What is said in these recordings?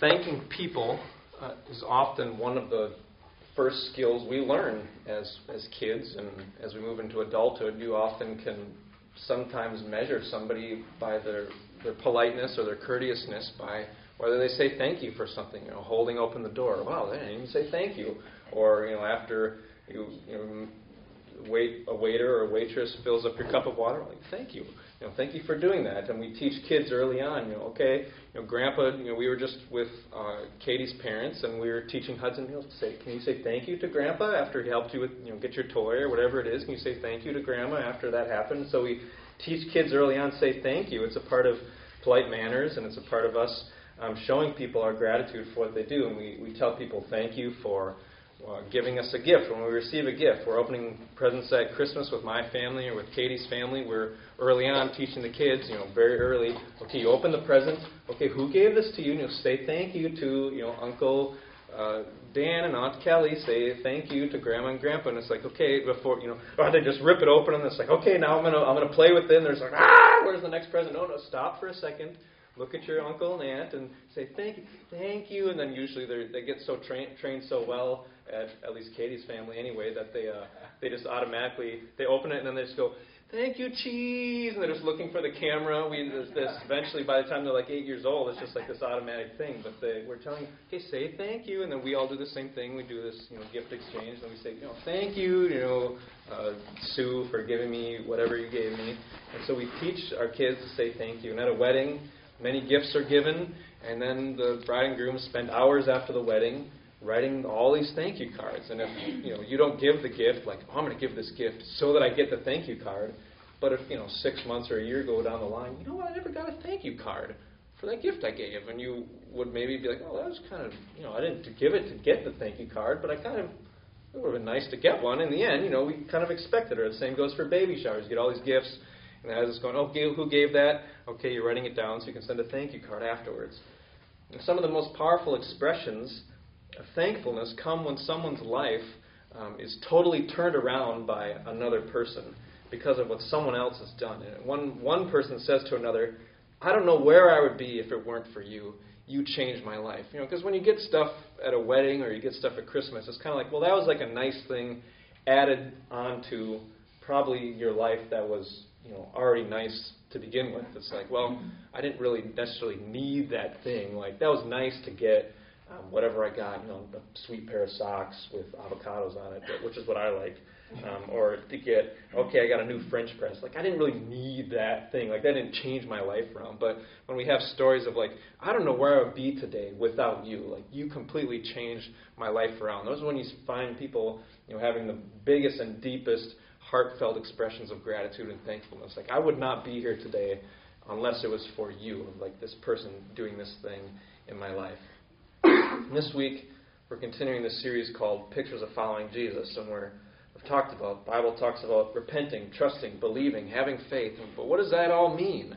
thanking people uh, is often one of the first skills we learn as, as kids and as we move into adulthood. You often can sometimes measure somebody by their, their politeness or their courteousness by whether they say thank you for something, you know, holding open the door. Wow, they didn't even say thank you. Or, you know, after you, you know, wait, a waiter or a waitress fills up your cup of water, like, thank you. You know, thank you for doing that. And we teach kids early on, you know, okay, you know, Grandpa, you know, we were just with uh, Katie's parents, and we were teaching Hudson Hills to say, can you say thank you to Grandpa after he helped you with, you know, get your toy or whatever it is? Can you say thank you to Grandma after that happened? So we teach kids early on say thank you. It's a part of polite manners, and it's a part of us um, showing people our gratitude for what they do. And we, we tell people thank you for uh, giving us a gift. When we receive a gift, we're opening presents at Christmas with my family or with Katie's family. We're early on teaching the kids, you know, very early. Okay, you open the present. Okay, who gave this to you? And you say thank you to, you know, Uncle uh, Dan and Aunt Kelly. Say thank you to Grandma and Grandpa. And it's like, okay, before you know, or they just rip it open and it's like, okay, now I'm gonna I'm gonna play with it. And there's like, ah, where's the next present? No, no, stop for a second look at your uncle and aunt and say thank you, thank you, and then usually they get so trained trained so well at at least Katie's family anyway that they uh, they just automatically they open it and then they just go thank you cheese and they're just looking for the camera. We there's this eventually by the time they're like eight years old it's just like this automatic thing. But they, we're telling okay say thank you and then we all do the same thing. We do this you know gift exchange and we say you know thank you you know uh, Sue for giving me whatever you gave me. And so we teach our kids to say thank you. And at a wedding Many gifts are given, and then the bride and groom spend hours after the wedding writing all these thank you cards. And if you know you don't give the gift, like oh, I'm going to give this gift so that I get the thank you card, but if you know six months or a year go down the line, you know what? I never got a thank you card for that gift I gave, and you would maybe be like, oh, that was kind of you know I didn't give it to get the thank you card, but I kind of it would have been nice to get one. In the end, you know, we kind of expected it. The same goes for baby showers. You get all these gifts and as it's going, okay, who gave that? Okay, you're writing it down so you can send a thank you card afterwards. And some of the most powerful expressions thankfulness come when someone's life um, is totally turned around by another person because of what someone else has done. And one, one person says to another, I don't know where I would be if it weren't for you. You changed my life. You know, because when you get stuff at a wedding or you get stuff at Christmas, it's kind of like, well, that was like a nice thing added onto probably your life that was you know already nice to begin with. It's like, well, I didn't really necessarily need that thing. Like that was nice to get um, whatever I got, you know, a sweet pair of socks with avocados on it, which is what I like. Um, or to get, okay, I got a new French press. Like I didn't really need that thing. Like that didn't change my life around. But when we have stories of like, I don't know where I would be today without you. Like you completely changed my life around. Those are when you find people, you know, having the biggest and deepest heartfelt expressions of gratitude and thankfulness. Like, I would not be here today unless it was for you, like this person doing this thing in my life. This week, we're continuing this series called Pictures of Following Jesus, and we've talked about, Bible talks about repenting, trusting, believing, having faith. But what does that all mean?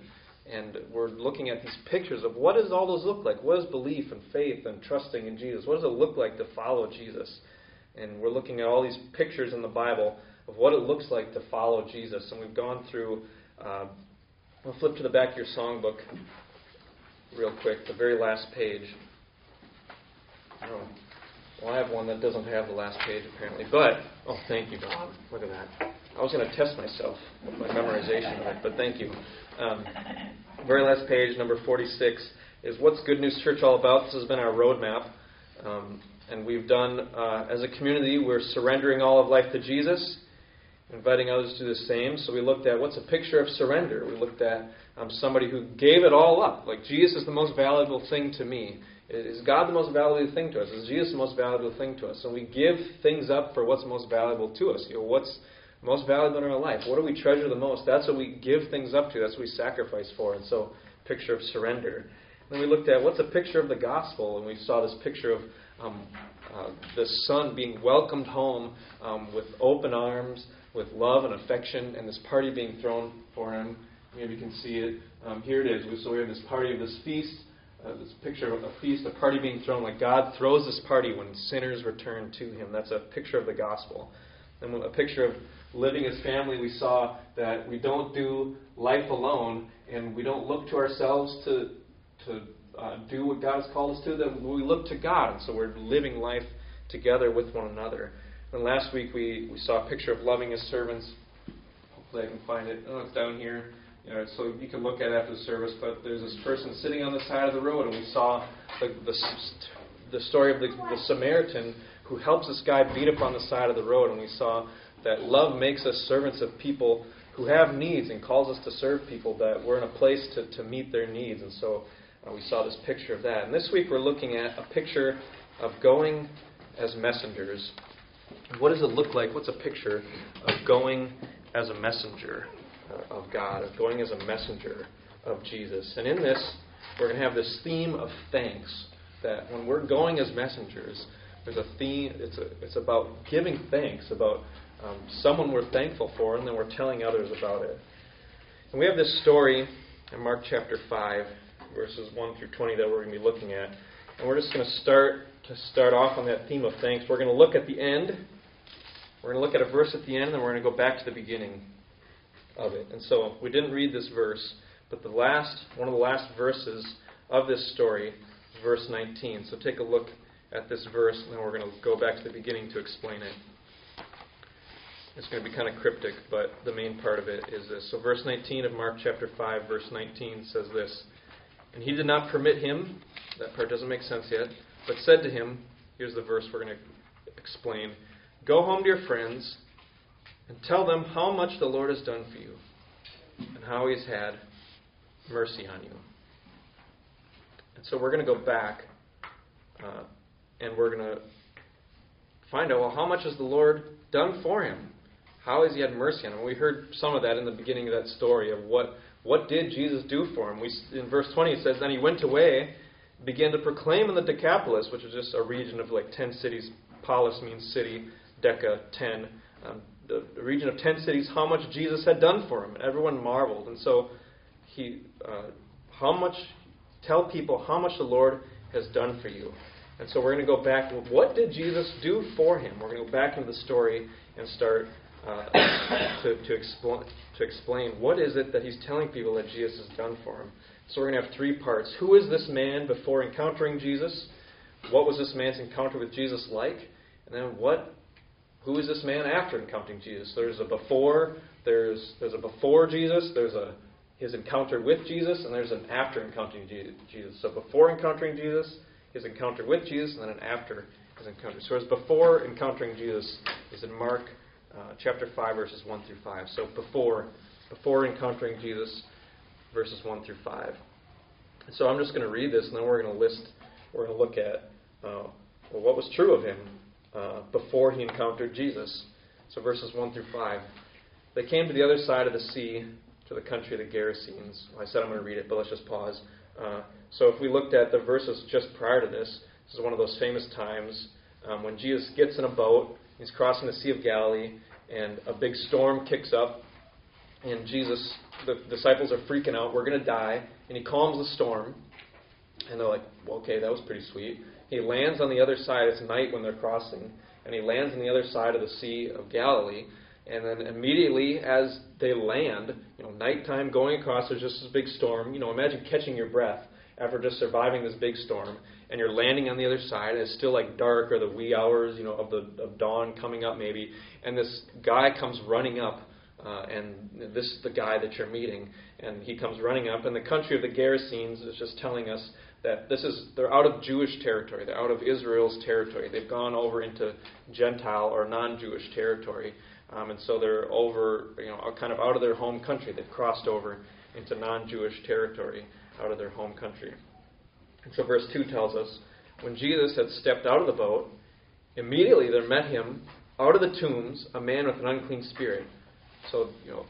And we're looking at these pictures of what does all those look like? What is belief and faith and trusting in Jesus? What does it look like to follow Jesus? And we're looking at all these pictures in the Bible of what it looks like to follow Jesus. And we've gone through, uh, we'll flip to the back of your songbook real quick, the very last page. Oh, well, I have one that doesn't have the last page apparently, but, oh, thank you, Bob. Look at that. I was going to test myself with my memorization of it, but thank you. Um, very last page, number 46, is What's Good News Church All About? This has been our roadmap. Um, and we've done, uh, as a community, we're surrendering all of life to Jesus inviting others to do the same. So we looked at what's a picture of surrender. We looked at um, somebody who gave it all up. Like Jesus is the most valuable thing to me. Is God the most valuable thing to us? Is Jesus the most valuable thing to us? So we give things up for what's most valuable to us. You know, what's most valuable in our life? What do we treasure the most? That's what we give things up to. That's what we sacrifice for. And so, picture of surrender. Then we looked at what's a picture of the gospel, and we saw this picture of um, uh, the son being welcomed home um, with open arms, with love and affection, and this party being thrown for him. Maybe you can see it. Um, here it is. So we have this party of this feast, uh, this picture of a feast, a party being thrown. Like God throws this party when sinners return to Him. That's a picture of the gospel. And a picture of living as family, we saw that we don't do life alone, and we don't look to ourselves to to uh, do what God has called us to, that we look to God. And so we're living life together with one another. And last week we, we saw a picture of loving his servants. Hopefully I can find it. Oh, it's down here. You know, so you can look at after the service. But there's this person sitting on the side of the road, and we saw the, the, the story of the, the Samaritan who helps this guy beat up on the side of the road. And we saw that love makes us servants of people who have needs and calls us to serve people that we're in a place to, to meet their needs. And so uh, we saw this picture of that. And this week we're looking at a picture of going as messengers. What does it look like? What's a picture of going as a messenger of God, of going as a messenger of Jesus? And in this, we're going to have this theme of thanks. That when we're going as messengers, there's a theme. It's a, it's about giving thanks, about um, someone we're thankful for, and then we're telling others about it. And we have this story in Mark chapter five, verses one through twenty, that we're going to be looking at. And we're just going to start to start off on that theme of thanks. We're going to look at the end we're going to look at a verse at the end, and then we're going to go back to the beginning of it. And so we didn't read this verse, but the last one of the last verses of this story verse 19. So take a look at this verse, and then we're going to go back to the beginning to explain it. It's going to be kind of cryptic, but the main part of it is this. So, verse 19 of Mark chapter 5, verse 19 says this And he did not permit him, that part doesn't make sense yet, but said to him, here's the verse we're going to explain Go home to your friends and tell them how much the Lord has done for you and how He's had mercy on you. And so we're going to go back uh, and we're going to find out well, how much has the Lord done for him? How has He had mercy on him? We heard some of that in the beginning of that story of what what did Jesus do for him. We, in verse 20 it says, Then he went away, began to proclaim in the Decapolis, which was just a region of like 10 cities. Polis means city. Deca 10, um, the, the, region of 10 cities, how much Jesus had done for him. Everyone marveled. And so he, uh, how much, tell people how much the Lord has done for you. And so we're going to go back. What did Jesus do for him? We're going to go back into the story and start uh, to, to, expl- to explain what is it that he's telling people that Jesus has done for him. So we're going to have three parts. Who is this man before encountering Jesus? What was this man's encounter with Jesus like? And then what who is this man after encountering Jesus? There's a before, there's there's a before Jesus, there's a his encounter with Jesus, and there's an after encountering Jesus. So before encountering Jesus, his encounter with Jesus, and then an after his encounter. So as before encountering Jesus is in Mark uh, chapter five, verses one through five. So before before encountering Jesus, verses one through five. So I'm just going to read this, and then we're going to list, we're going to look at uh, well, what was true of him uh, before he encountered Jesus. So verses 1 through 5. They came to the other side of the sea, to the country of the Gerasenes. I said I'm going to read it, but let's just pause. Uh, so if we looked at the verses just prior to this, this is one of those famous times um, when Jesus gets in a boat, he's crossing the Sea of Galilee, and a big storm kicks up, and Jesus, the disciples are freaking out, we're going to die, and he calms the storm, and they're like, well, okay, that was pretty sweet. He lands on the other side. It's night when they're crossing. And he lands on the other side of the Sea of Galilee. And then immediately as they land, you know, nighttime going across, there's just this big storm. You know, imagine catching your breath after just surviving this big storm, and you're landing on the other side, and it's still like dark or the wee hours, you know, of the of dawn coming up maybe, and this guy comes running up, uh, and this is the guy that you're meeting, and he comes running up, and the country of the Gerasenes is just telling us that this is they're out of Jewish territory, they're out of Israel's territory. They've gone over into Gentile or non-Jewish territory, um, and so they're over, you know, kind of out of their home country. They've crossed over into non-Jewish territory, out of their home country. And so verse two tells us when Jesus had stepped out of the boat, immediately there met him out of the tombs a man with an unclean spirit. So you know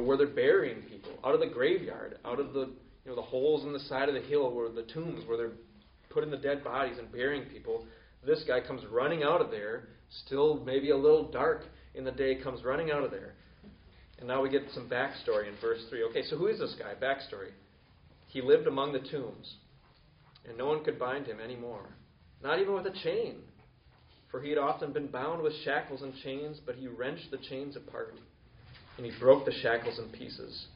where they're burying people, out of the graveyard, out of the you know, the holes in the side of the hill where the tombs where they're putting the dead bodies and burying people. This guy comes running out of there, still maybe a little dark in the day, comes running out of there. And now we get some backstory in verse 3. Okay, so who is this guy? Backstory. He lived among the tombs, and no one could bind him anymore, not even with a chain. For he had often been bound with shackles and chains, but he wrenched the chains apart, and he broke the shackles in pieces.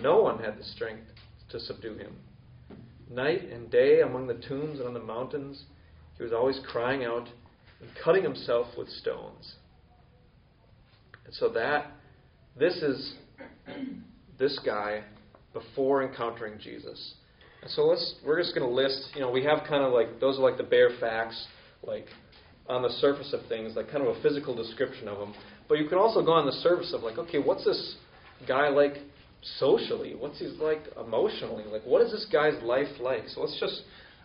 No one had the strength to subdue him. night and day among the tombs and on the mountains. He was always crying out and cutting himself with stones. And so that this is this guy before encountering Jesus. And so let's we're just going to list, you know, we have kind of like those are like the bare facts, like on the surface of things, like kind of a physical description of them. But you can also go on the surface of like, okay, what's this guy like socially? What's he like emotionally? Like, what is this guy's life like? So let's just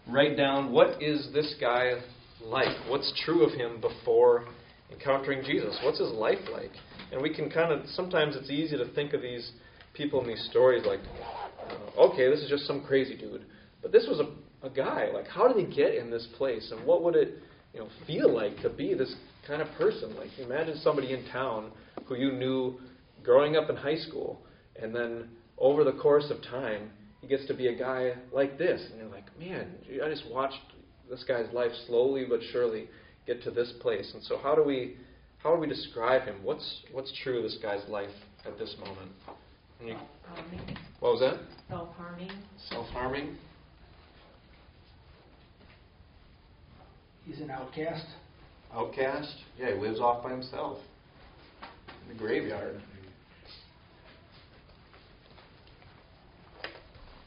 write down what is this guy like? What's true of him before encountering Jesus? What's his life like? And we can kind of sometimes it's easy to think of these people in these stories like, uh, okay, this is just some crazy dude, but this was a, a guy. Like, how did he get in this place, and what would it you know feel like to be this kind of person? Like, imagine somebody in town who you knew growing up in high school, and then over the course of time, he gets to be a guy like this, and you're like, man, I just watched this guy's life slowly but surely get to this place. And so, how do we how do we describe him? What's what's true of this guy's life at this moment? You, what was that? Self harming. Self harming. He's an outcast. Outcast. Yeah, he lives off by himself in the graveyard.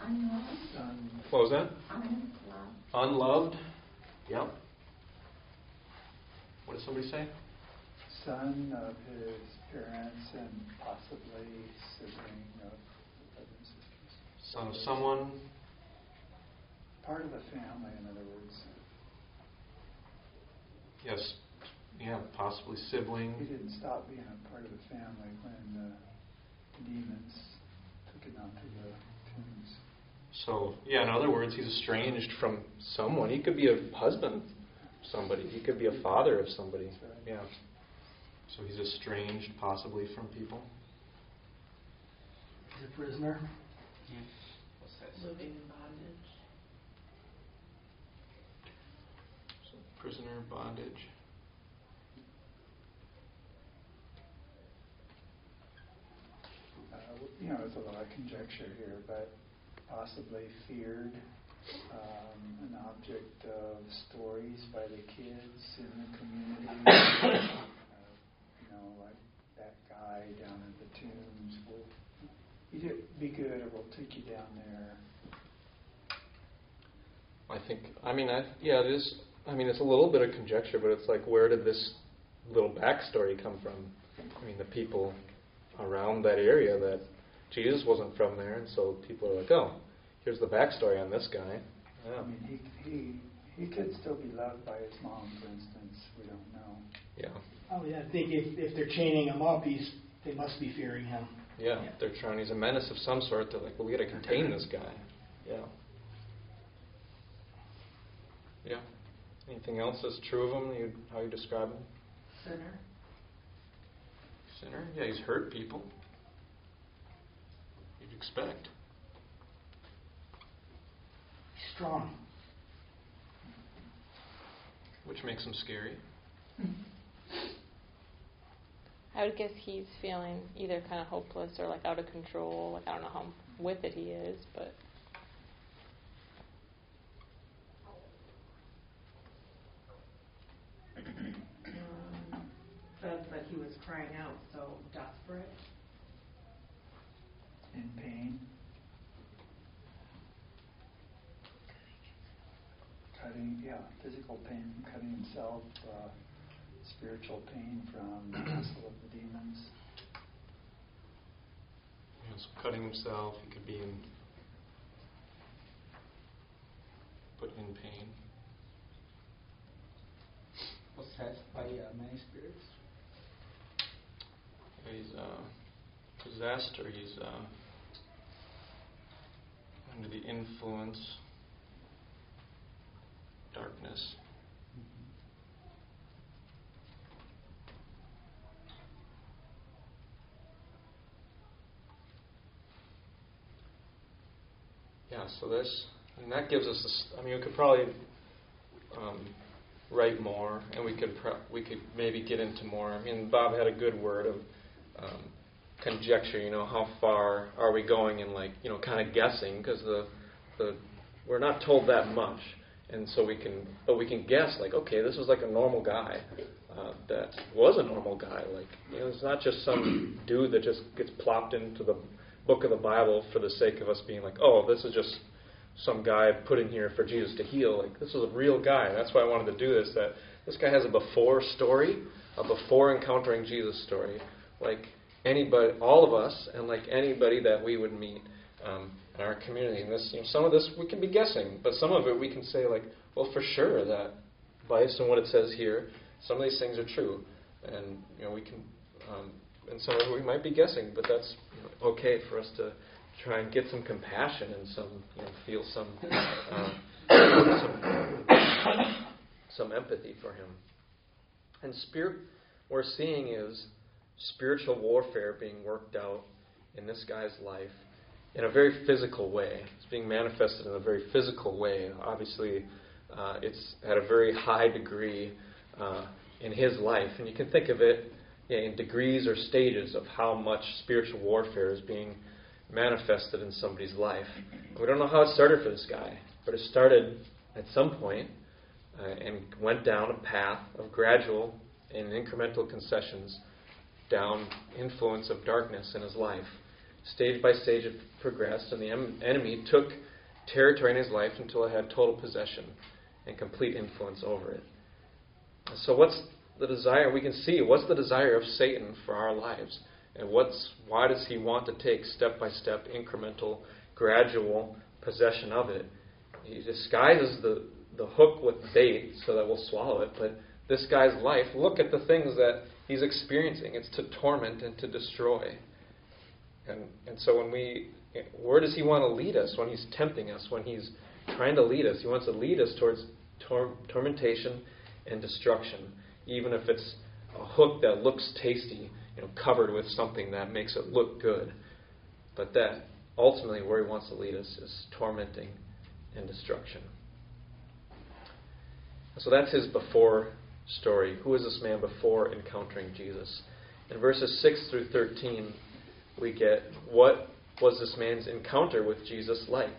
Unloved. What was that? Unloved. Unloved. Yep. What did somebody say? son of his parents and possibly sibling of brothers and sisters. Son of someone. Part of the family, in other words. Yes. Yeah, possibly sibling. He didn't stop being a part of the family when uh, the demons took him out to the tombs. So, yeah, in other words, he's estranged from someone. He could be a husband somebody. He could be a father of somebody. Right. Yeah. So he's estranged possibly from people. He's a prisoner. Yeah. What's that? Living in bondage. So prisoner, bondage. Uh, you know, there's a lot of conjecture here, but possibly feared, um, an object of stories by the kids in the community. uh, you know, like that guy down at the tombs will either be good or we'll take you down there. I think. I mean, I yeah, it is. I mean, it's a little bit of conjecture, but it's like, where did this little backstory come from? I mean, the people around that area that Jesus wasn't from there, and so people are like, oh, here's the backstory on this guy. Yeah. I mean, he, he, he could still be loved by his mom, for instance. We don't know. Yeah. Oh yeah, I think if, if they're chaining him up, he's they must be fearing him. Yeah, Yeah. they're trying. He's a menace of some sort. They're like, well, we got to contain this guy. Yeah. Yeah. Anything else that's true of him? You, how you describe him? Sinner. Sinner. Yeah, he's hurt people. You'd expect. He's strong. Which makes him scary. I would guess he's feeling either kind of hopeless or like out of control. Like I don't know how with it he is, but Um, says that he was crying out so desperate. In pain. Cutting, yeah, physical pain from cutting himself, uh, spiritual pain from the hassle of the demons. You know, so cutting himself. He could be in, put in pain. Possessed by uh, many spirits. He's uh, possessed or he's uh, under the influence, darkness. Yeah, so this, and that gives us. This, I mean, we could probably um, write more, and we could we could maybe get into more. I mean, Bob had a good word of um, conjecture. You know, how far are we going in like you know kind of guessing because the the we're not told that much, and so we can, but we can guess like, okay, this is like a normal guy uh, that was a normal guy. Like, you know, it's not just some dude that just gets plopped into the book of the Bible for the sake of us being like, oh, this is just some guy put in here for Jesus to heal. Like, this is a real guy. That's why I wanted to do this. That this guy has a before story, a before encountering Jesus story, like anybody, all of us, and like anybody that we would meet um, in our community. And this, you know, some of this we can be guessing, but some of it we can say like, well, for sure that based on what it says here, some of these things are true, and you know we can, um, and some of it we might be guessing, but that's okay for us to try and get some compassion and some, you know, feel some, uh, some, some empathy for him. And spirit, we're seeing is spiritual warfare being worked out in this guy's life in a very physical way. It's being manifested in a very physical way. Obviously, uh, it's at a very high degree uh, in his life. And you can think of it in degrees or stages of how much spiritual warfare is being manifested in somebody's life. We don't know how it started for this guy, but it started at some point, uh, and went down a path of gradual and incremental concessions down influence of darkness in his life. Stage by stage it progressed, and the em- enemy took territory in his life until it had total possession and complete influence over it. So, what's the desire? We can see what's the desire of Satan for our lives, and what's why does he want to take step by step, incremental, gradual possession of it? He disguises the the hook with bait so that we'll swallow it, but this guy's life, look at the things that he's experiencing. It's to torment and to destroy. And, and so when we, where does he want to lead us when he's tempting us, when he's trying to lead us? He wants to lead us towards tor- tormentation and destruction, even if it's a hook that looks tasty, you know, covered with something that makes it look good. But that ultimately where he wants to lead us is tormenting and destruction. So that's his before story. Who is this man before encountering Jesus? In verses 6 through 13, we get what was this man's encounter with Jesus like?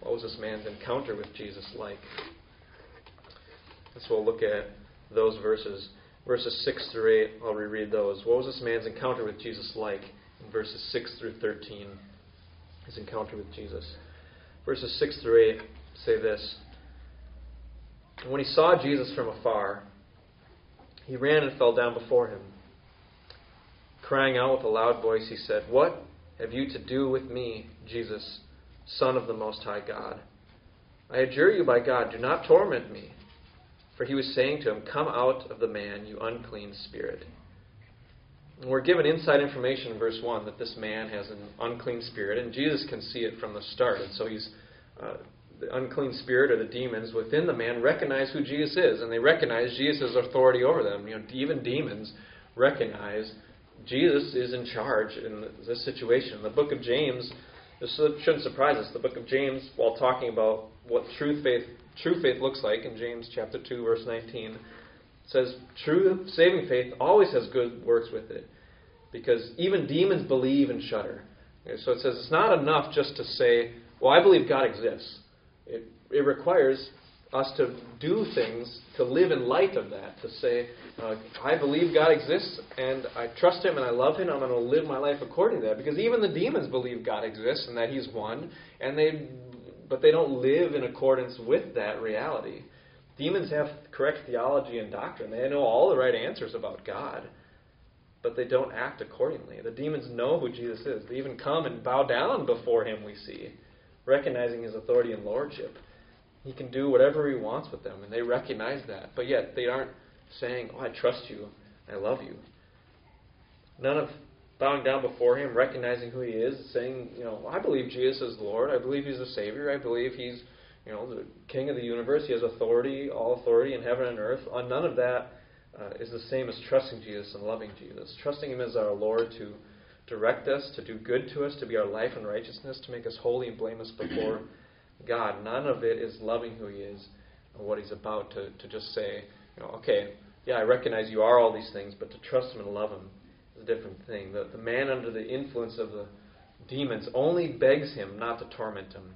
What was this man's encounter with Jesus like? So we'll look at those verses. Verses 6 through 8, I'll reread those. What was this man's encounter with Jesus like? In verses 6 through 13, his encounter with Jesus. Verses 6 through 8 say this When he saw Jesus from afar, he ran and fell down before him. Crying out with a loud voice, he said, What have you to do with me, Jesus, Son of the Most High God? I adjure you by God, do not torment me. For he was saying to him, Come out of the man, you unclean spirit. And we're given inside information in verse 1 that this man has an unclean spirit, and Jesus can see it from the start. And so he's. Uh, the unclean spirit or the demons within the man recognize who Jesus is, and they recognize Jesus' authority over them. You know, even demons recognize Jesus is in charge in this situation. The book of James, this shouldn't surprise us. The book of James, while talking about what true faith true faith looks like in James chapter 2 verse 19 says true saving faith always has good works with it because even demons believe and shudder. So it says it's not enough just to say, "Well, I believe God exists." It it requires us to do things to live in light of that. To say, uh, "I believe God exists and I trust Him and I love Him. I'm going to live my life according to that." Because even the demons believe God exists and that He's one, and they but they don't live in accordance with that reality. Demons have correct theology and doctrine. They know all the right answers about God, but they don't act accordingly. The demons know who Jesus is. They even come and bow down before him, we see, recognizing his authority and lordship. He can do whatever he wants with them, and they recognize that. But yet, they aren't saying, Oh, I trust you, I love you. None of bowing down before him, recognizing who he is, saying, you know, I believe Jesus is Lord. I believe he's the Savior. I believe he's, you know, the King of the universe. He has authority, all authority in heaven and earth. Uh, none of that uh, is the same as trusting Jesus and loving Jesus. Trusting him as our Lord to direct us, to do good to us, to be our life and righteousness, to make us holy and blameless before God. None of it is loving who he is and what he's about to, to just say, you know, okay, yeah, I recognize you are all these things, but to trust him and love him is a different thing. The, the man under the influence of the demons only begs him not to torment him.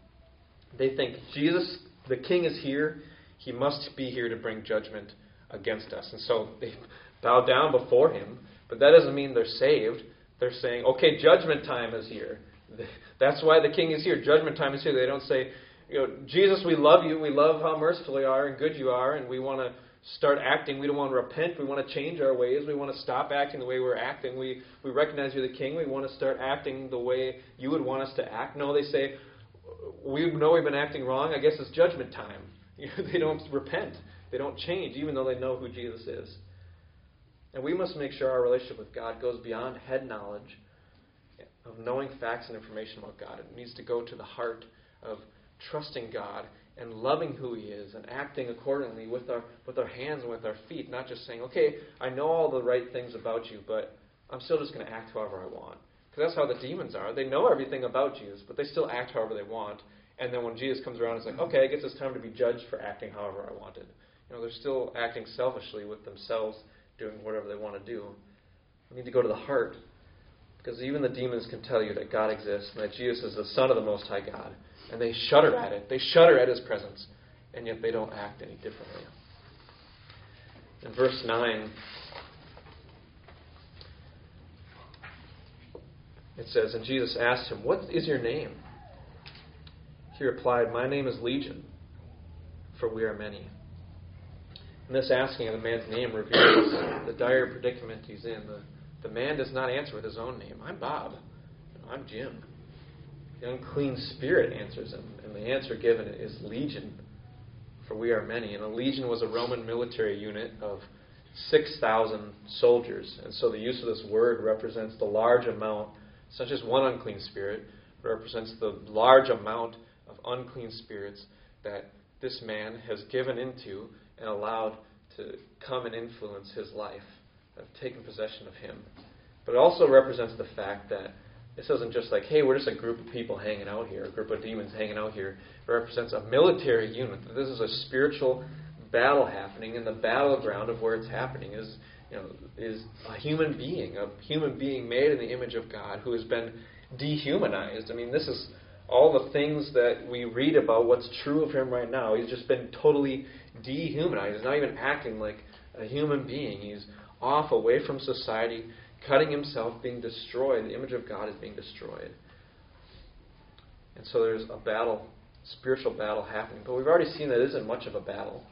They think Jesus, the king, is here. He must be here to bring judgment against us. And so they bow down before him, but that doesn't mean they're saved. They're saying, okay, judgment time is here. That's why the king is here. Judgment time is here. They don't say, you know, Jesus, we love you. We love how merciful you are and good you are, and we want to start acting. We don't want to repent. We want to change our ways. We want to stop acting the way we're acting. We, we recognize you're the king. We want to start acting the way you would want us to act. No, they say, we know we've been acting wrong. I guess it's judgment time. they don't repent. They don't change, even though they know who Jesus is. And we must make sure our relationship with God goes beyond head knowledge of knowing facts and information about God. It needs to go to the heart of trusting God and loving who He is and acting accordingly with our with our hands and with our feet, not just saying, "Okay, I know all the right things about you, but I'm still just going to act however I want." Because that's how the demons are. They know everything about Jesus, but they still act however they want. And then when Jesus comes around, it's like, "Okay, I guess it's time to be judged for acting however I wanted." You know, they're still acting selfishly with themselves, doing whatever they want to do. We need to go to the heart, because even the demons can tell you that God exists and that Jesus is the Son of the Most High God and they shudder at it. They shudder at his presence, and yet they don't act any differently. In verse 9, it says, And Jesus asked him, What is your name? He replied, My name is Legion, for we are many. And this asking of the man's name reveals the dire predicament he's in. The, the man does not answer with his own name. I'm Bob. I'm Jim. The unclean spirit answers him, and the answer given is legion, for we are many. And a legion was a Roman military unit of 6,000 soldiers. And so the use of this word represents the large amount, such as one unclean spirit, represents the large amount of unclean spirits that this man has given into and allowed to come and influence his life, uh, have taken possession of him. But it also represents the fact that this isn't just like, hey, we're just a group of people hanging out here, a group of demons hanging out here. It represents a military unit. This is a spiritual battle happening, and the battleground of where it's happening is, you know, is a human being, a human being made in the image of God who has been dehumanized. I mean, this is all the things that we read about what's true of him right now. He's just been totally dehumanized. He's not even acting like a human being. He's off away from society, cutting himself, being destroyed. The image of God is being destroyed. And so there's a battle, spiritual battle happening. But we've already seen that isn't much of a battle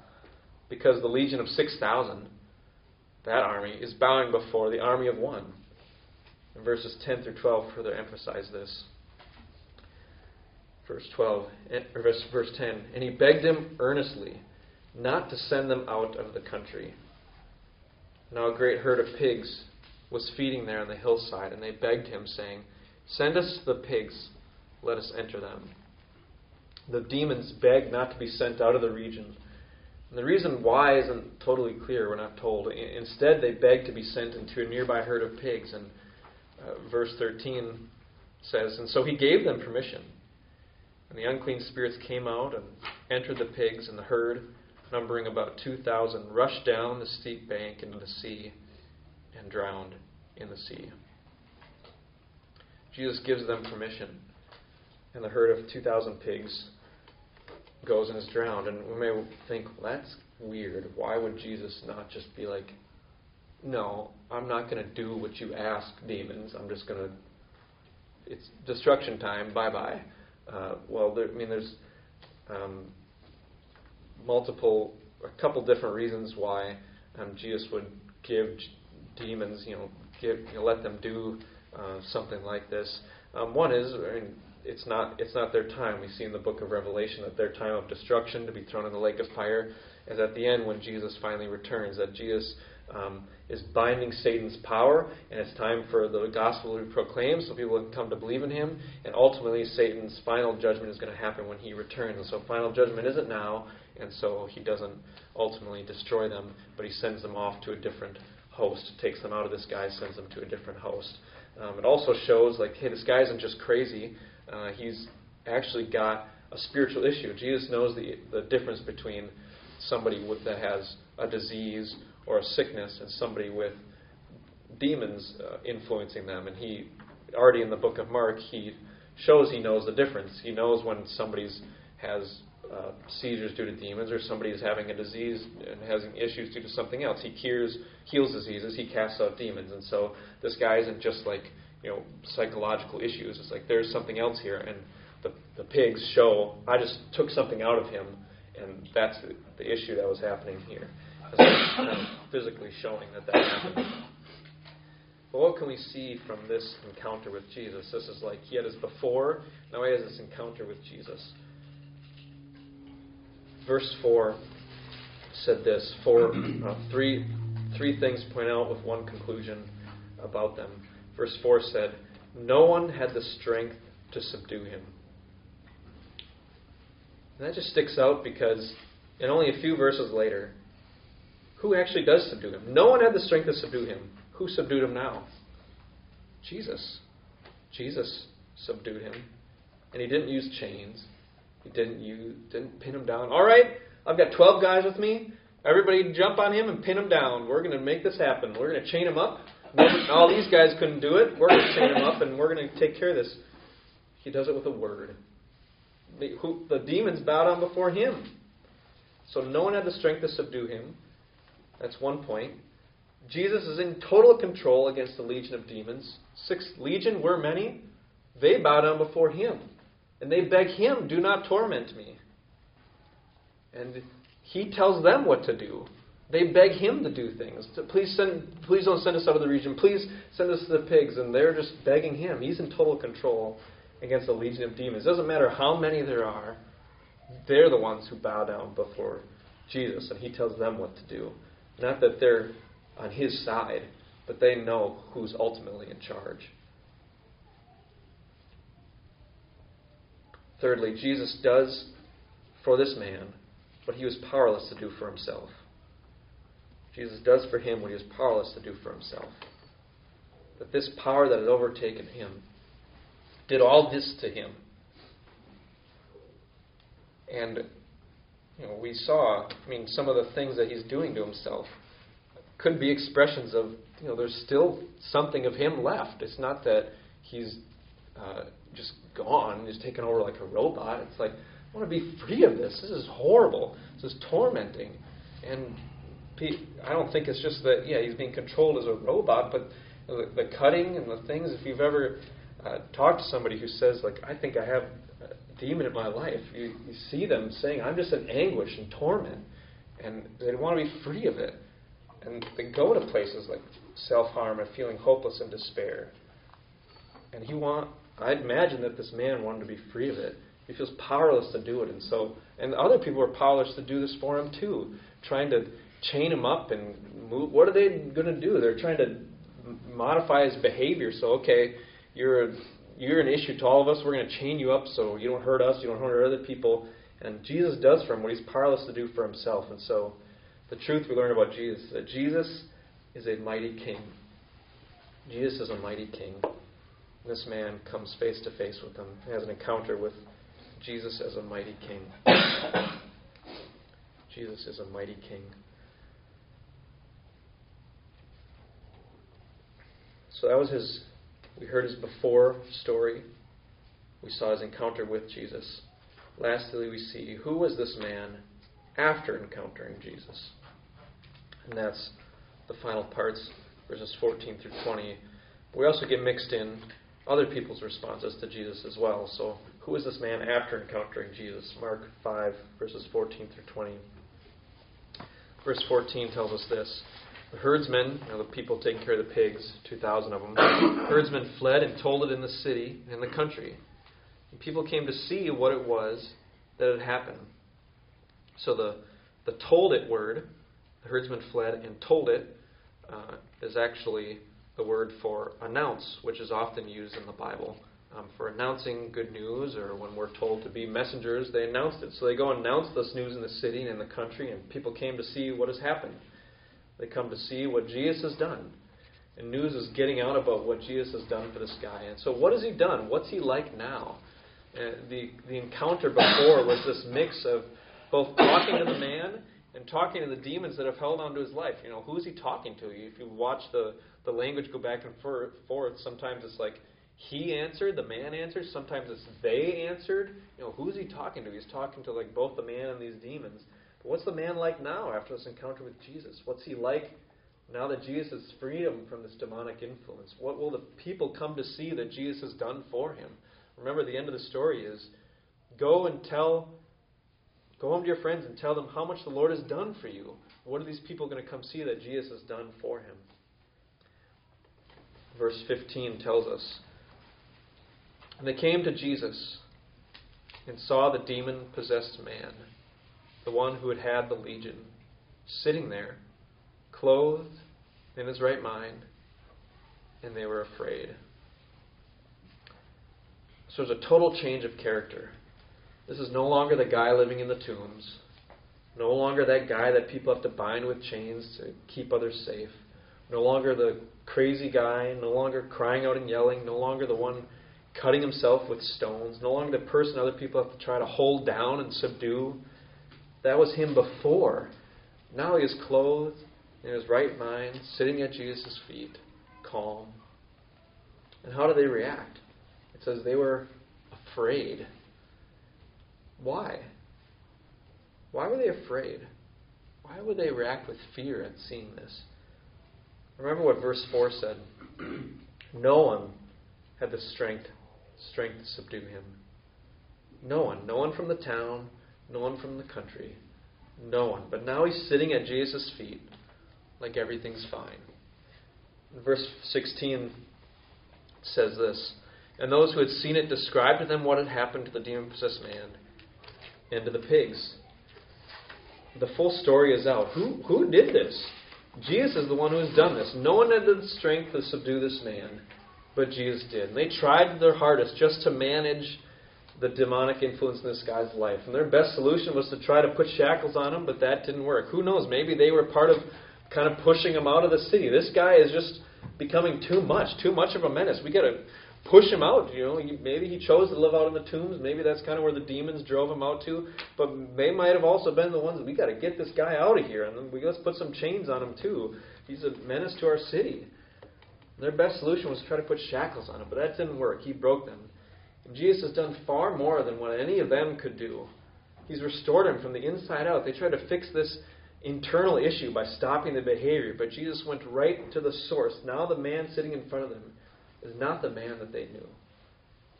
because the legion of 6,000, that army, is bowing before the army of one. And verses 10 through 12 further emphasize this. Verse 12, eh, or verse, verse 10, and he begged him earnestly not to send them out of the country. Now a great herd of pigs was feeding there on the hillside, and they begged him, saying, Send us the pigs, let us enter them. The demons begged not to be sent out of the region. And the reason why isn't totally clear, we're not told. Instead, they begged to be sent into a nearby herd of pigs. And uh, verse 13 says, And so he gave them permission. And the unclean spirits came out and entered the pigs, and the herd, numbering about 2,000, rushed down the steep bank into the sea and drowned in the sea. Jesus gives them permission, and the herd of 2,000 pigs goes and is drowned. And we may think, well, that's weird. Why would Jesus not just be like, no, I'm not going to do what you ask, demons. I'm just going to, it's destruction time, bye bye. Uh, well, there, I mean, there's um, multiple, a couple different reasons why um, Jesus would give demons, you know, give, you know, let them do uh, something like this. Um, one is, I mean, it's not it's not their time. We see in the book of Revelation that their time of destruction to be thrown in the lake of fire is at the end when Jesus finally returns. That Jesus um, is binding Satan's power, and it's time for the gospel to be proclaimed so people can come to believe in him. And ultimately, Satan's final judgment is going to happen when he returns. And so, final judgment isn't now, and so he doesn't ultimately destroy them, but he sends them off to a different host, takes them out of this guy, sends them to a different host. Um, it also shows, like, hey, this guy isn't just crazy. Uh, he's actually got a spiritual issue. Jesus knows the, the difference between somebody with, that has a disease or a sickness and somebody with demons uh, influencing them. And he, already in the book of Mark, he shows he knows the difference. He knows when somebody's has uh, seizures due to demons, or somebody is having a disease and having issues due to something else. He cures, heals diseases, he casts out demons. And so this guy isn't just like, you know, psychological issues. It's like there's something else here. And the, the pigs show, I just took something out of him, and that's the, the issue that was happening here. Physically showing that that happened. But what can we see from this encounter with Jesus? This is like he had his before, now he has this encounter with Jesus verse 4 said this four, uh, three, three things point out with one conclusion about them. Verse 4 said, No one had the strength to subdue him. And that just sticks out because in only a few verses later, who actually does subdue him? No one had the strength to subdue him. Who subdued him now? Jesus. Jesus subdued him. And he didn't use chains. He didn't you didn't pin him down. All right, I've got 12 guys with me. Everybody jump on him and pin him down. We're going to make this happen. We're going to chain him up. All these guys couldn't do it. We're going to chain him up and we're going to take care of this. He does it with a word. The, who, the demons bow down before him. So no one had the strength to subdue him. That's one point. Jesus is in total control against the legion of demons. Six legion were many. They bow down before him. And they beg him, Do not torment me. And he tells them what to do. They beg him to do things. To, please send please don't send us out of the region. Please send us to the pigs. And they're just begging him. He's in total control against the legion of demons. It doesn't matter how many there are, they're the ones who bow down before Jesus, and he tells them what to do. Not that they're on his side, but they know who's ultimately in charge. Thirdly, Jesus does for this man what he was powerless to do for himself. Jesus does for him what he was powerless to do for himself. That this power that had overtaken him did all this to him. And you know, we saw, I mean, some of the things that he's doing to himself could be expressions of, you know, there's still something of him left. It's not that he's uh, just gone, he's taken over like a robot. It's like, I want to be free of this. This is horrible. This is tormenting. And I don't think it's just that, yeah, he's being controlled as a robot, but the, cutting and the things, if you've ever uh, talked to somebody who says, like, I think I have demon in my life, you, you see them saying, I'm just in anguish and torment. And they want to be free of it. And they go to places like self harm and feeling hopeless and despair. And he want I'd imagine that this man wanted to be free of it. He feels powerless to do it, and so and other people are powerless to do this for him too, trying to chain him up and move. What are they going to do? They're trying to modify his behavior. So okay, you're you're an issue to all of us. We're going to chain you up so you don't hurt us, you don't hurt other people. And Jesus does for him what he's powerless to do for himself. And so the truth we learn about Jesus is that Jesus is a mighty king. Jesus is a mighty king. This man comes face to face with him, has an encounter with Jesus as a mighty king. Jesus is a mighty king. So that was his, we heard his before story. We saw his encounter with Jesus. Lastly, we see who was this man after encountering Jesus? And that's the final parts, verses 14 through 20. We also get mixed in other people's responses to Jesus as well. So, who is this man after encountering Jesus? Mark 5, verses 14 through 20. Verse 14 tells us this. The herdsmen, you know, the people taking care of the pigs, 2,000 of them, herdsmen fled and told it in the city and in the country. And people came to see what it was that had happened. So the, the told it word, the herdsmen fled and told it, uh, is actually the word for announce, which is often used in the Bible. Um, for announcing good news, or when we're told to be messengers, they announced it. So they go announce this news in the city and in the country, and people came to see what has happened. They come to see what Jesus has done. And news is getting out about what Jesus has done for this guy. And so, what has he done? What's he like now? Uh, the, the encounter before was this mix of both talking to the man and talking to the demons that have held on to his life. You know, who's he talking to? If you watch the, the language go back and forth, sometimes it's like he answered, the man answered. Sometimes it's they answered. You know, who's he talking to? He's talking to like both the man and these demons. What's the man like now after this encounter with Jesus? What's he like now that Jesus has freed him from this demonic influence? What will the people come to see that Jesus has done for him? Remember, the end of the story is go and tell, go home to your friends and tell them how much the Lord has done for you. What are these people going to come see that Jesus has done for him? Verse 15 tells us And they came to Jesus and saw the demon possessed man, the one who had had the legion, sitting there, clothed in his right mind, and they were afraid. So there's a total change of character. This is no longer the guy living in the tombs, no longer that guy that people have to bind with chains to keep others safe, no longer the crazy guy, no longer crying out and yelling, no longer the one cutting himself with stones, no longer the person other people have to try to hold down and subdue. That was him before. Now he is clothed in his right mind, sitting at Jesus' feet, calm. And how do they react? It says they were afraid. Why? Why were they afraid? Why would they react with fear at seeing this? Remember what verse 4 said. No one had the strength strength to subdue him. No one. No one from the town, no one from the country. No one. But now he's sitting at Jesus' feet like everything's fine. Verse 16 says this And those who had seen it described to them what had happened to the demon possessed man and to the pigs. The full story is out. Who, who did this? Jesus is the one who has done this. No one had the strength to subdue this man, but Jesus did. And they tried their hardest just to manage the demonic influence in this guy's life. And their best solution was to try to put shackles on him, but that didn't work. Who knows? Maybe they were part of kind of pushing him out of the city. This guy is just becoming too much, too much of a menace. We got to push him out. You know, maybe he chose to live out in the tombs. Maybe that's kind of where the demons drove him out to. But they might have also been the ones we got to get this guy out of here, and we let's put some chains on him too. He's a menace to our city. Their best solution was to try to put shackles on him, but that didn't work. He broke them. Jesus has done far more than what any of them could do. He's restored him from the inside out. They tried to fix this internal issue by stopping the behavior, but Jesus went right to the source. Now the man sitting in front of them is not the man that they knew.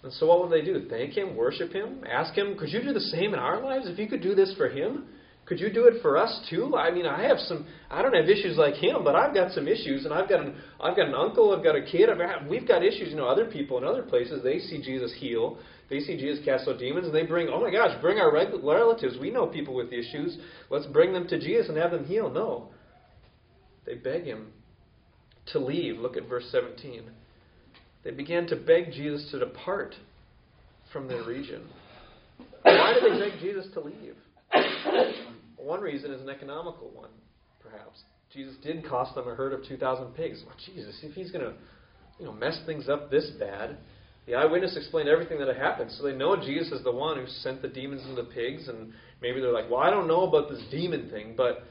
And so what would they do? Thank him, worship him, ask him, could you do the same in our lives? If you could do this for him, could you do it for us too? I mean, I have some. I don't have issues like him, but I've got some issues, and I've got an. I've got an uncle. I've got a kid. I've got, we've got issues. You know, other people in other places they see Jesus heal. They see Jesus cast out demons, and they bring. Oh my gosh, bring our relatives. We know people with issues. Let's bring them to Jesus and have them heal. No, they beg him to leave. Look at verse 17. They began to beg Jesus to depart from their region. Why did they beg Jesus to leave? One reason is an economical one, perhaps. Jesus did cost them a herd of 2,000 pigs. Well, Jesus, if he's going to you know, mess things up this bad, the eyewitness explained everything that had happened. So they know Jesus is the one who sent the demons into the pigs. And maybe they're like, well, I don't know about this demon thing, but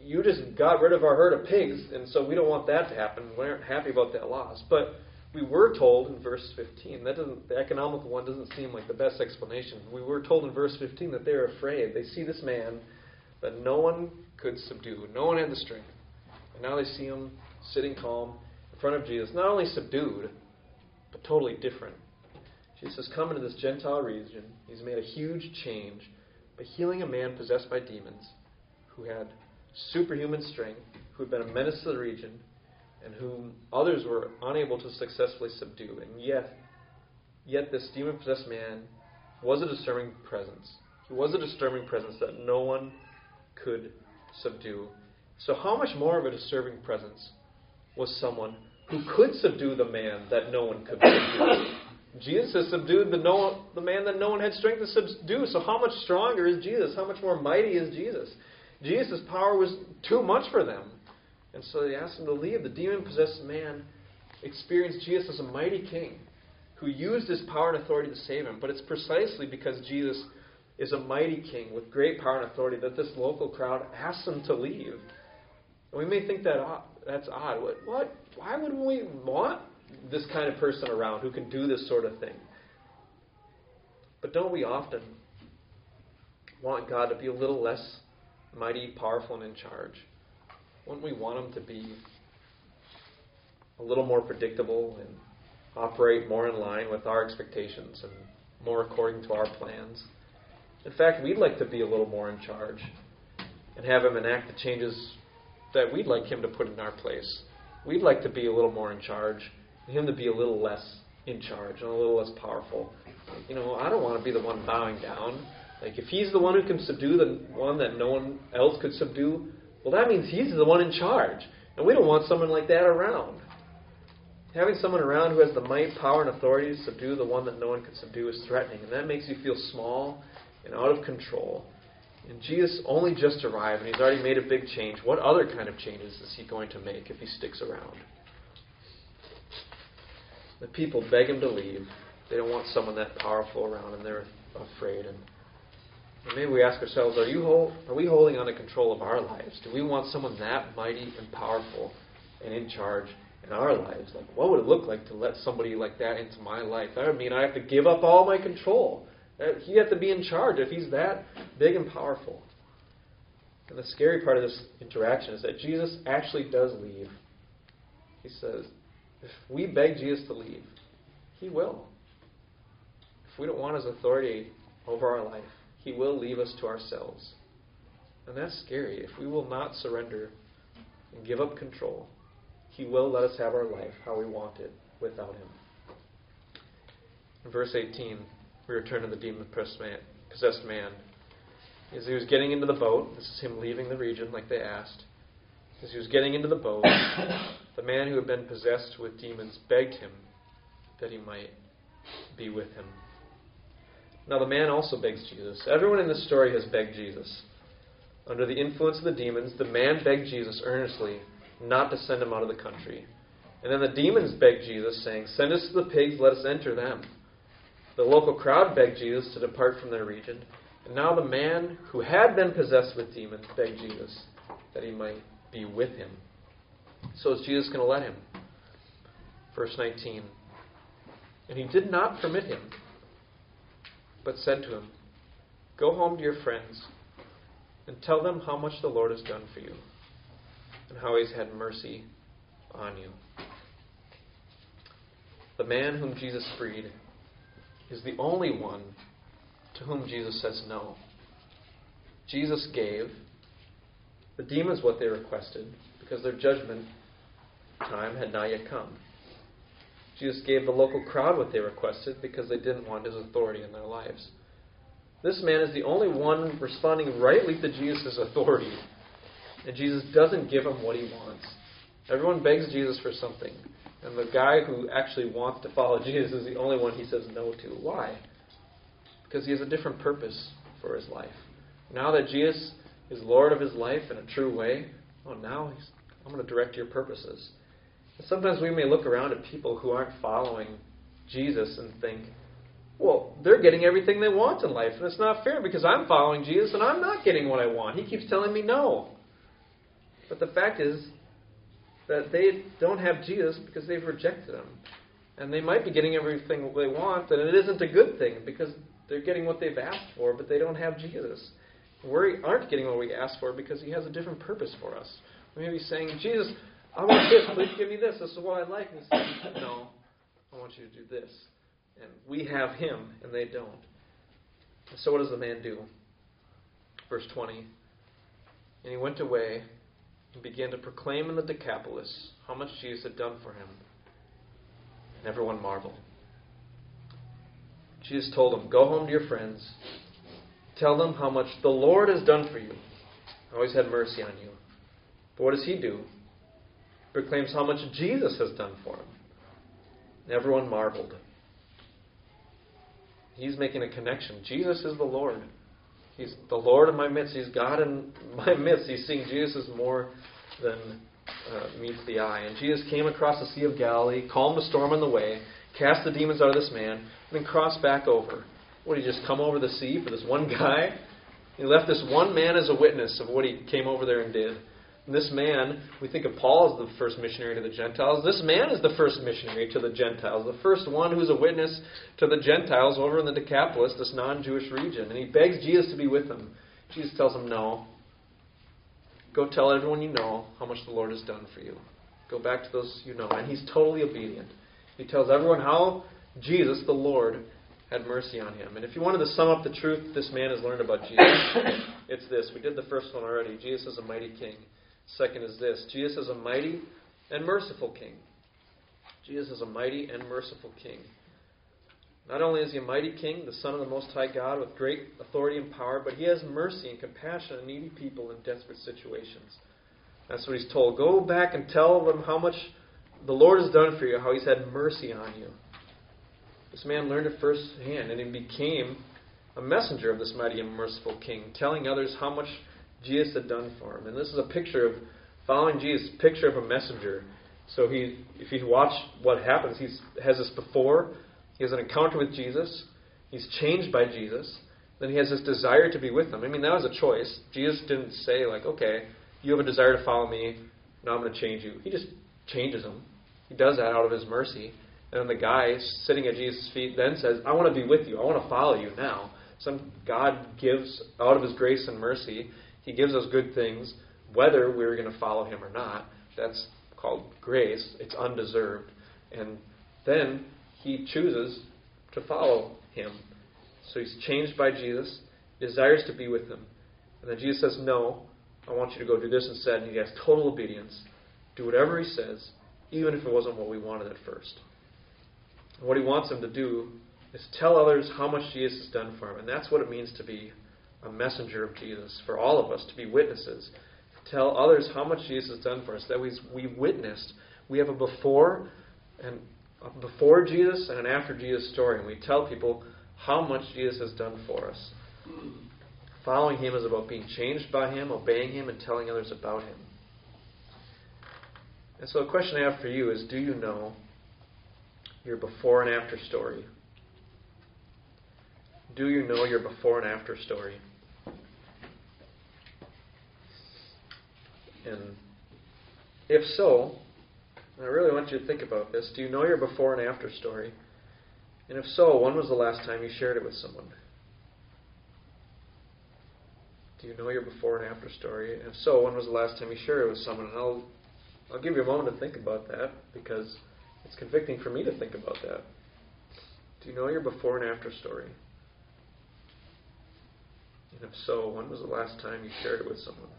you just got rid of our herd of pigs, and so we don't want that to happen. We aren't happy about that loss. But we were told in verse 15 that doesn't the economical one doesn't seem like the best explanation. We were told in verse 15 that they are afraid. They see this man that no one could subdue. No one had the strength. And now they see him sitting calm in front of Jesus, not only subdued, but totally different. Jesus has come into this Gentile region. He's made a huge change by healing a man possessed by demons who had superhuman strength, who had been a menace to the region, and whom others were unable to successfully subdue. And yet, yet this demon possessed man was a disturbing presence. He was a disturbing presence that no one could subdue. So, how much more of a disturbing presence was someone who could subdue the man that no one could subdue? Jesus has subdued the, no, the man that no one had strength to subdue. So, how much stronger is Jesus? How much more mighty is Jesus? Jesus' power was too much for them. And so they asked him to leave. The demon possessed man experienced Jesus as a mighty king who used his power and authority to save him. But it's precisely because Jesus is a mighty king with great power and authority that this local crowd asks him to leave. And we may think that ah, that's odd. What? what? Why would we want this kind of person around who can do this sort of thing. But don't we often want God to be a little less mighty, powerful, and in charge? Wouldn't we want Him to be a little more predictable and operate more in line with our expectations and more according to our plans? In fact, we'd like to be a little more in charge and have Him enact the changes that we'd like Him to put in our place. We'd like to be a little more in charge and Him to be a little less in charge and a little less powerful. You know, I don't want to be the one bowing down. Like, if He's the one who can subdue the one that no one else could subdue, well, that means He's the one in charge. And we don't want someone like that around. Having someone around who has the might, power, and authority to subdue the one that no one can subdue is threatening, and that makes you feel small and out of control. And Jesus only just arrived, and he's already made a big change. What other kind of changes is he going to make if he sticks around? The people beg him to leave. They don't want someone that powerful around, and they're afraid. And, maybe we ask ourselves: Are you hold, are we holding on to control of our lives? Do we want someone that mighty and powerful and in charge in our lives? Like, what would it look like to let somebody like that into my life? That would mean I have to give up all my control. Uh, he has to be in charge if he's that big and powerful. And the scary part of this interaction is that Jesus actually does leave. He says, if we beg Jesus to leave, he will. If we don't want his authority over our life, he will leave us to ourselves. And that's scary. If we will not surrender and give up control, he will let us have our life how we want it without him. In verse 18, we return to the demon possessed man. As he was getting into the boat, this is him leaving the region like they asked. As he was getting into the boat, the man who had been possessed with demons begged him that he might be with him. Now, the man also begs Jesus. Everyone in this story has begged Jesus. Under the influence of the demons, the man begged Jesus earnestly not to send him out of the country. And then the demons begged Jesus, saying, Send us to the pigs, let us enter them. The local crowd begged Jesus to depart from their region. And now the man who had been possessed with demons begged Jesus that he might be with him. So is Jesus going to let him? Verse 19. And he did not permit him, but said to him, Go home to your friends and tell them how much the Lord has done for you and how he's had mercy on you. The man whom Jesus freed is the only one to whom Jesus says no. Jesus gave the demons what they requested because their judgment time had not yet come. Jesus gave the local crowd what they requested because they didn't want his authority in their lives. This man is the only one responding rightly to Jesus' authority. And Jesus doesn't give him what he wants. Everyone begs Jesus for something. And the guy who actually wants to follow Jesus is the only one he says no to. Why? Because he has a different purpose for his life. Now that Jesus is Lord of his life in a true way, oh, now I'm going to direct your purposes. And sometimes we may look around at people who aren't following Jesus and think, well, they're getting everything they want in life, and it's not fair because I'm following Jesus and I'm not getting what I want. He keeps telling me no. But the fact is, that they don't have Jesus because they've rejected him. And they might be getting everything they want, and it isn't a good thing because they're getting what they've asked for, but they don't have Jesus. We aren't getting what we asked for because he has a different purpose for us. We may be saying, Jesus, I want this. Please give me this. This is what I like. And he says, No, I want you to do this. And we have him, and they don't. So what does the man do? Verse 20. And he went away and began to proclaim in the Decapolis how much Jesus had done for him. And everyone marveled. Jesus told them, Go home to your friends. Tell them how much the Lord has done for you. Always had mercy on you. But what does he do? He proclaims how much Jesus has done for him. And everyone marveled. He's making a connection. Jesus is the Lord. He's the Lord in my midst. He's God in my midst. He's seeing Jesus more than uh, meets the eye. And Jesus came across the Sea of Galilee, calmed the storm on the way, cast the demons out of this man, and then crossed back over. What, he just come over the sea for this one guy? He left this one man as a witness of what he came over there and did. And this man, we think of Paul as the first missionary to the Gentiles. This man is the first missionary to the Gentiles, the first one who's a witness to the Gentiles over in the Decapolis, this non Jewish region. And he begs Jesus to be with him. Jesus tells him, No. Go tell everyone you know how much the Lord has done for you. Go back to those you know. And he's totally obedient. He tells everyone how Jesus, the Lord, had mercy on him. And if you wanted to sum up the truth this man has learned about Jesus, it's this. We did the first one already. Jesus is a mighty king. Second is this Jesus is a mighty and merciful king. Jesus is a mighty and merciful king. Not only is he a mighty king, the Son of the Most High God, with great authority and power, but he has mercy and compassion on needy people in desperate situations. That's what he's told. Go back and tell them how much the Lord has done for you, how he's had mercy on you. This man learned it firsthand, and he became a messenger of this mighty and merciful king, telling others how much Jesus had done for him. And this is a picture of following Jesus, picture of a messenger. So he, if you watch what happens, he has this before, he has an encounter with Jesus, he's changed by Jesus, then he has this desire to be with him. I mean, that was a choice. Jesus didn't say, like, okay, you have a desire to follow me, now I'm going to change you. He just changes him. He does that out of his mercy. And then the guy sitting at Jesus' feet then says, I want to be with you. I want to follow you now. Some God gives out of his grace and mercy he gives us good things, whether we're going to follow Him or not. That's called grace. It's undeserved. And then He chooses to follow Him. So He's changed by Jesus, desires to be with Him. And then Jesus says, No, I want you to go do this instead. And He has total obedience. Do whatever He says, even if it wasn't what we wanted at first. And what He wants Him to do is tell others how much Jesus has done for Him. And that's what it means to be a messenger of Jesus, for all of us to be witnesses, to tell others how much Jesus has done for us, that we, we witnessed. We have a before and a before Jesus and an after Jesus story, and we tell people how much Jesus has done for us. Following Him is about being changed by Him, obeying Him, and telling others about Him. And so, the question I have for you is do you know your before and after story? Do you know your before and after story? And if so, I really want you to think about this. Do you know your before and after story? And if so, when was the last time you shared it with someone? Do you know your before and after story? And if so, when was the last time you shared it with someone? And I'll, I'll give you a moment to think about that because it's convicting for me to think about that. Do you know your before and after story? And if so, when was the last time you shared it with someone?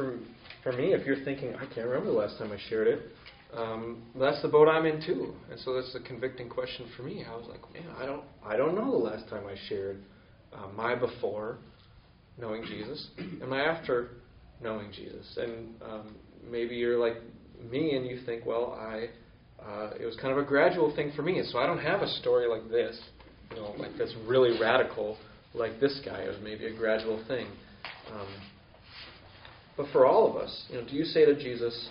For for me, if you're thinking, I can't remember the last time I shared it, um, that's the boat I'm in too. And so that's a convicting question for me. I was like, man, I don't I don't know the last time I shared uh, my before knowing Jesus and my after knowing Jesus. And um, maybe you're like me and you think, well, I uh, it was kind of a gradual thing for me, so I don't have a story like this, you know, like that's really radical like this guy. It was maybe a gradual thing. Um, but for all of us, you know, do you say to Jesus,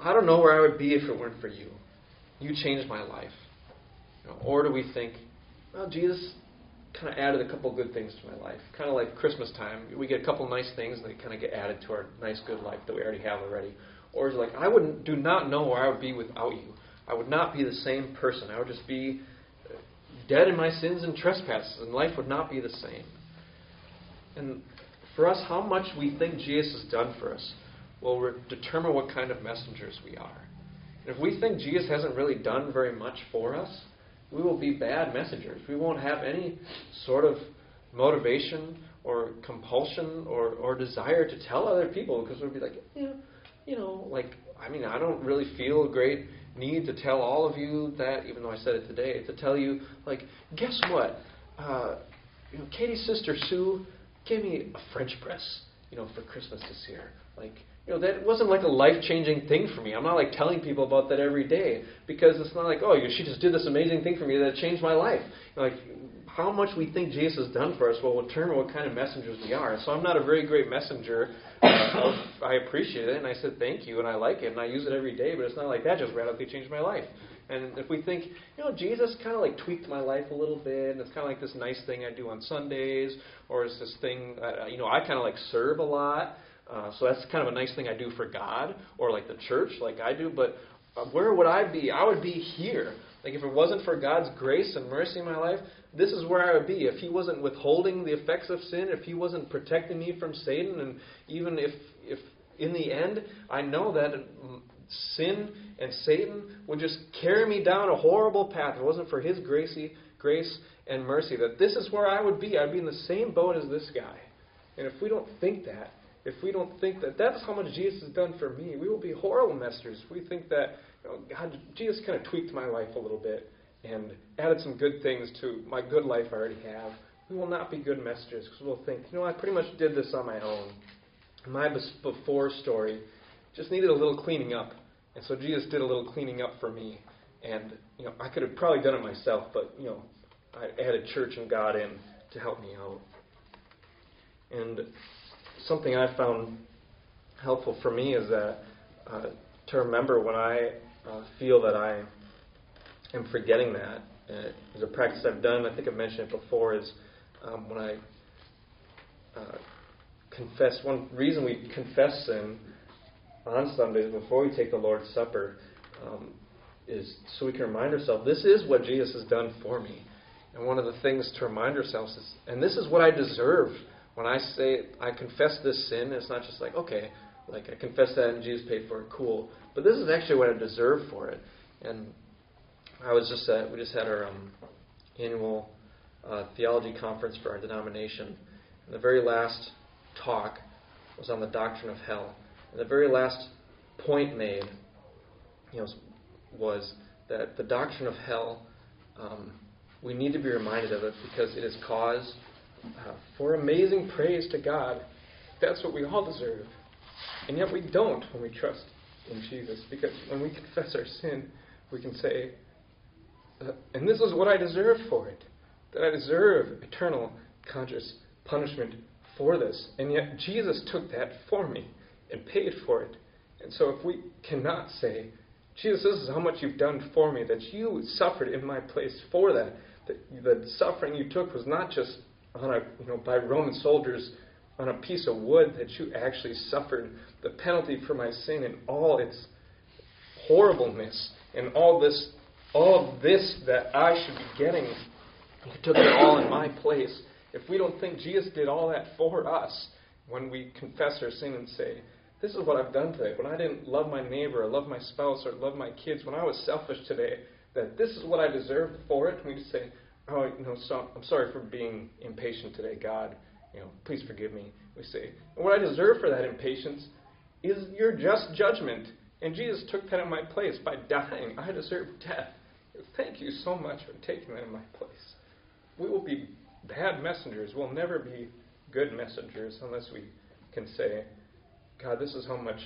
I don't know where I would be if it weren't for you. You changed my life. You know, or do we think, well, Jesus kind of added a couple good things to my life. Kind of like Christmas time. We get a couple nice things and they kind of get added to our nice good life that we already have already. Or is like, I wouldn't do not know where I would be without you. I would not be the same person. I would just be dead in my sins and trespasses, and life would not be the same. And for us, how much we think Jesus has done for us will re- determine what kind of messengers we are. And if we think Jesus hasn't really done very much for us, we will be bad messengers. We won't have any sort of motivation or compulsion or, or desire to tell other people because we'll be like, yeah, you know, like, I mean, I don't really feel a great need to tell all of you that, even though I said it today, to tell you, like, guess what? Uh, you know, Katie's sister Sue gave me a French press, you know, for Christmas this year. Like, you know, that wasn't like a life changing thing for me. I'm not like telling people about that every day because it's not like, oh, she just did this amazing thing for me that changed my life. You like, how much we think Jesus has done for us will determine what kind of messengers we are. So I'm not a very great messenger. Uh, I appreciate it, and I said thank you, and I like it, and I use it every day. But it's not like that just radically changed my life. And if we think, you know, Jesus kind of like tweaked my life a little bit, and it's kind of like this nice thing I do on Sundays, or it's this thing, uh, you know, I kind of like serve a lot. Uh, so that's kind of a nice thing I do for God or like the church, like I do. But uh, where would I be? I would be here. Like if it wasn't for God's grace and mercy in my life, this is where I would be. If He wasn't withholding the effects of sin, if He wasn't protecting me from Satan, and even if if in the end I know that sin and Satan would just carry me down a horrible path, if it wasn't for His gracie, grace and mercy, that this is where I would be. I'd be in the same boat as this guy. And if we don't think that, if we don't think that that's how much Jesus has done for me, we will be horrible messengers. If we think that you know, God, Jesus kind of tweaked my life a little bit and added some good things to my good life I already have, we will not be good messengers because we'll think, you know, I pretty much did this on my own. My before story just needed a little cleaning up. And so Jesus did a little cleaning up for me. And, you know, I could have probably done it myself, but, you know, I added church and God in to help me out. And something I found helpful for me is that uh, to remember when I uh, feel that I am forgetting that. Uh, it's a practice I've done. I think I've mentioned it before. Is um, when I uh, confess. One reason we confess sin on Sundays before we take the Lord's Supper um, is so we can remind ourselves this is what Jesus has done for me. And one of the things to remind ourselves is, and this is what I deserve when I say I confess this sin, it's not just like, okay, like I confess that and Jesus paid for it, cool. But this is actually what I deserve for it. And I was just at, we just had our um, annual uh, theology conference for our denomination. And the very last talk was on the doctrine of hell. And the very last point made, you know, was that the doctrine of hell, um, we need to be reminded of it because it is cause uh, for amazing praise to God. That's what we all deserve. And yet we don't when we trust in Jesus. Because when we confess our sin, we can say, uh, and this is what I deserve for it. That I deserve eternal conscious punishment for this. And yet Jesus took that for me and paid for it. And so if we cannot say, Jesus, this is how much you've done for me, that you suffered in my place for that, that the suffering you took was not just on a, you know, by Roman soldiers on a piece of wood that you actually suffered the penalty for my sin and all its horribleness and all this all of this that I should be getting. You took it all in my place. If we don't think Jesus did all that for us, when we confess our sin and say, This is what I've done today, when I didn't love my neighbor or love my spouse or love my kids, when I was selfish today, that this is what I deserve for it, we just say, oh, you know, so, I'm sorry for being impatient today, God. You know, please forgive me. We say, and what I deserve for that impatience is your just judgment. And Jesus took that in my place by dying. I deserve death. Thank you so much for taking that in my place. We will be bad messengers. We'll never be good messengers unless we can say, God, this is how much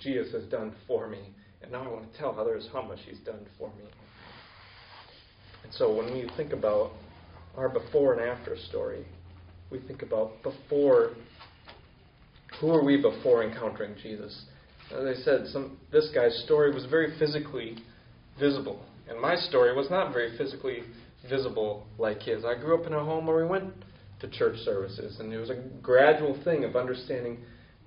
Jesus has done for me. And now I want to tell others how much he's done for me. And so when we think about our before and after story, we think about before who are we before encountering Jesus? As I said, some, this guy's story was very physically visible, and my story was not very physically visible like his. I grew up in a home where we went to church services, and it was a gradual thing of understanding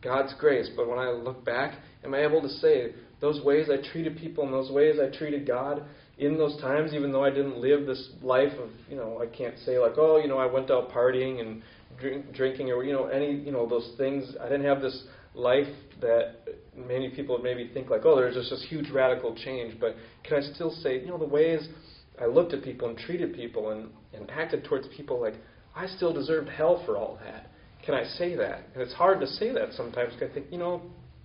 God's grace. But when I look back, am I able to say those ways I treated people and those ways I treated God in those times, even though I didn't live this life of, you know, I can't say like, oh, you know, I went out partying and drink, drinking or, you know, any, you know, those things. I didn't have this life that many people maybe think like, oh, there's just this huge radical change. But can I still say, you know, the ways I looked at people and treated people and, and acted towards people like, I still deserved hell for all that. Can I say that? And it's hard to say that sometimes I think, you know,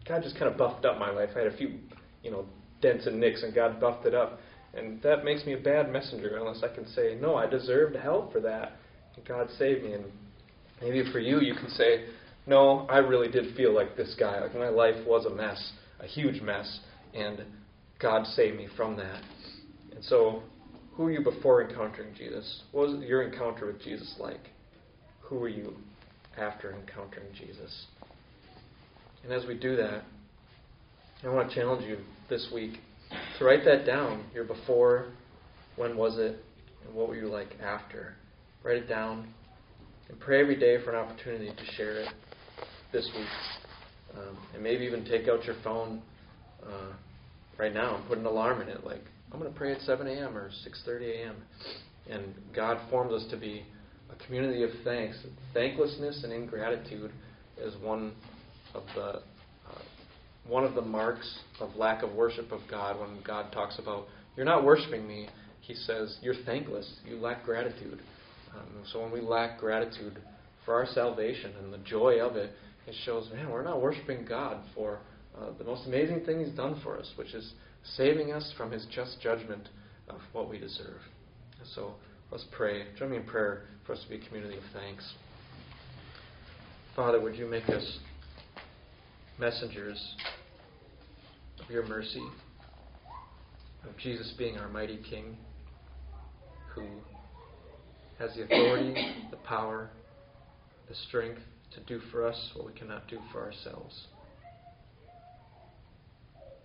God just kind of buffed up my life. I had a few, you know, dents and nicks, and God buffed it up. And that makes me a bad messenger unless I can say, no, I deserved hell for that. And God saved me. And maybe for you, you can say, no, I really did feel like this guy. Like my life was a mess, a huge mess, and God saved me from that. And so, who were you before encountering Jesus? What was your encounter with Jesus like? Who were you after encountering Jesus? And as we do that, I want to challenge you this week to write that down. Your before, when was it, and what were you like after? Write it down and pray every day for an opportunity to share it this week. Um, and maybe even take out your phone uh, right now and put an alarm in it, like I'm going to pray at 7 a.m. or 6:30 a.m. And God forms us to be a community of thanks. Thanklessness and ingratitude is one of the uh, one of the marks of lack of worship of God. When God talks about you're not worshiping me, He says you're thankless. You lack gratitude. Um, so when we lack gratitude for our salvation and the joy of it, it shows, man, we're not worshiping God for uh, the most amazing thing He's done for us, which is saving us from His just judgment of what we deserve. So let's pray. Join me in prayer for us to be a community of thanks. Father, would you make us messengers of your mercy, of Jesus being our mighty King, who has the authority, the power, the strength to do for us what we cannot do for ourselves,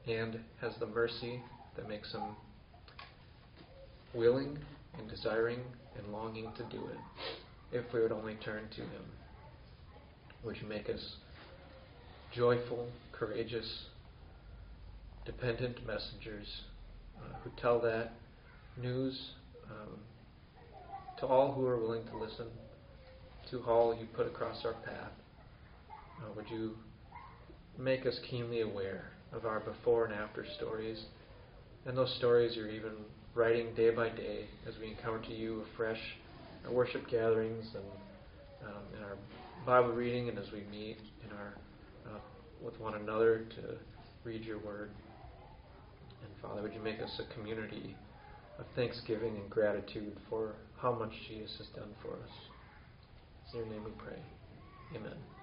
and has the mercy that makes him willing and desiring and longing to do it if we would only turn to him. Would you make us joyful, courageous, dependent messengers uh, who tell that news um, to all who are willing to listen, to all you put across our path. Uh, would you make us keenly aware of our before and after stories, and those stories you're even writing day by day as we encounter you afresh our worship gatherings and um, in our Bible reading and as we meet in our uh, with one another to read your word. And Father, would you make us a community of thanksgiving and gratitude for how much Jesus has done for us. In your name we pray. Amen.